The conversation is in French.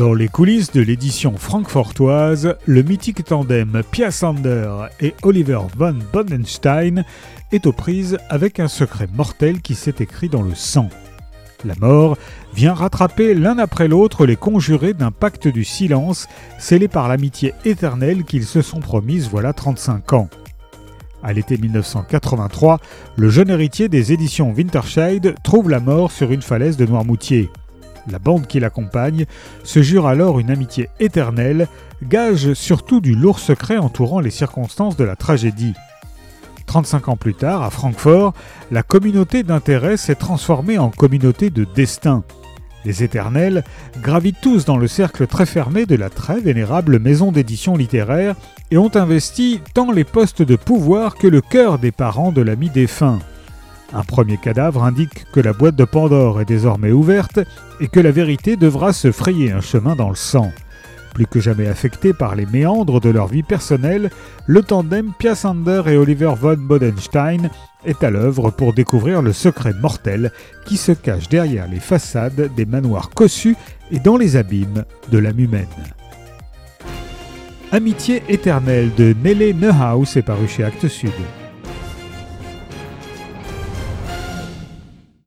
Dans les coulisses de l'édition francfortoise, le mythique tandem Pia Sander et Oliver von Bodenstein est aux prises avec un secret mortel qui s'est écrit dans le sang. La mort vient rattraper l'un après l'autre les conjurés d'un pacte du silence scellé par l'amitié éternelle qu'ils se sont promises voilà 35 ans. À l'été 1983, le jeune héritier des éditions Winterscheid trouve la mort sur une falaise de Noirmoutier. La bande qui l'accompagne se jure alors une amitié éternelle, gage surtout du lourd secret entourant les circonstances de la tragédie. 35 ans plus tard, à Francfort, la communauté d'intérêt s'est transformée en communauté de destin. Les éternels gravitent tous dans le cercle très fermé de la très vénérable maison d'édition littéraire et ont investi tant les postes de pouvoir que le cœur des parents de l'ami défunt. Un premier cadavre indique que la boîte de Pandore est désormais ouverte et que la vérité devra se frayer un chemin dans le sang. Plus que jamais affecté par les méandres de leur vie personnelle, le tandem Pia Sander et Oliver von Bodenstein est à l'œuvre pour découvrir le secret mortel qui se cache derrière les façades des manoirs cossus et dans les abîmes de l'âme humaine. Amitié éternelle de Nelly Neuhaus est paru chez Actes Sud.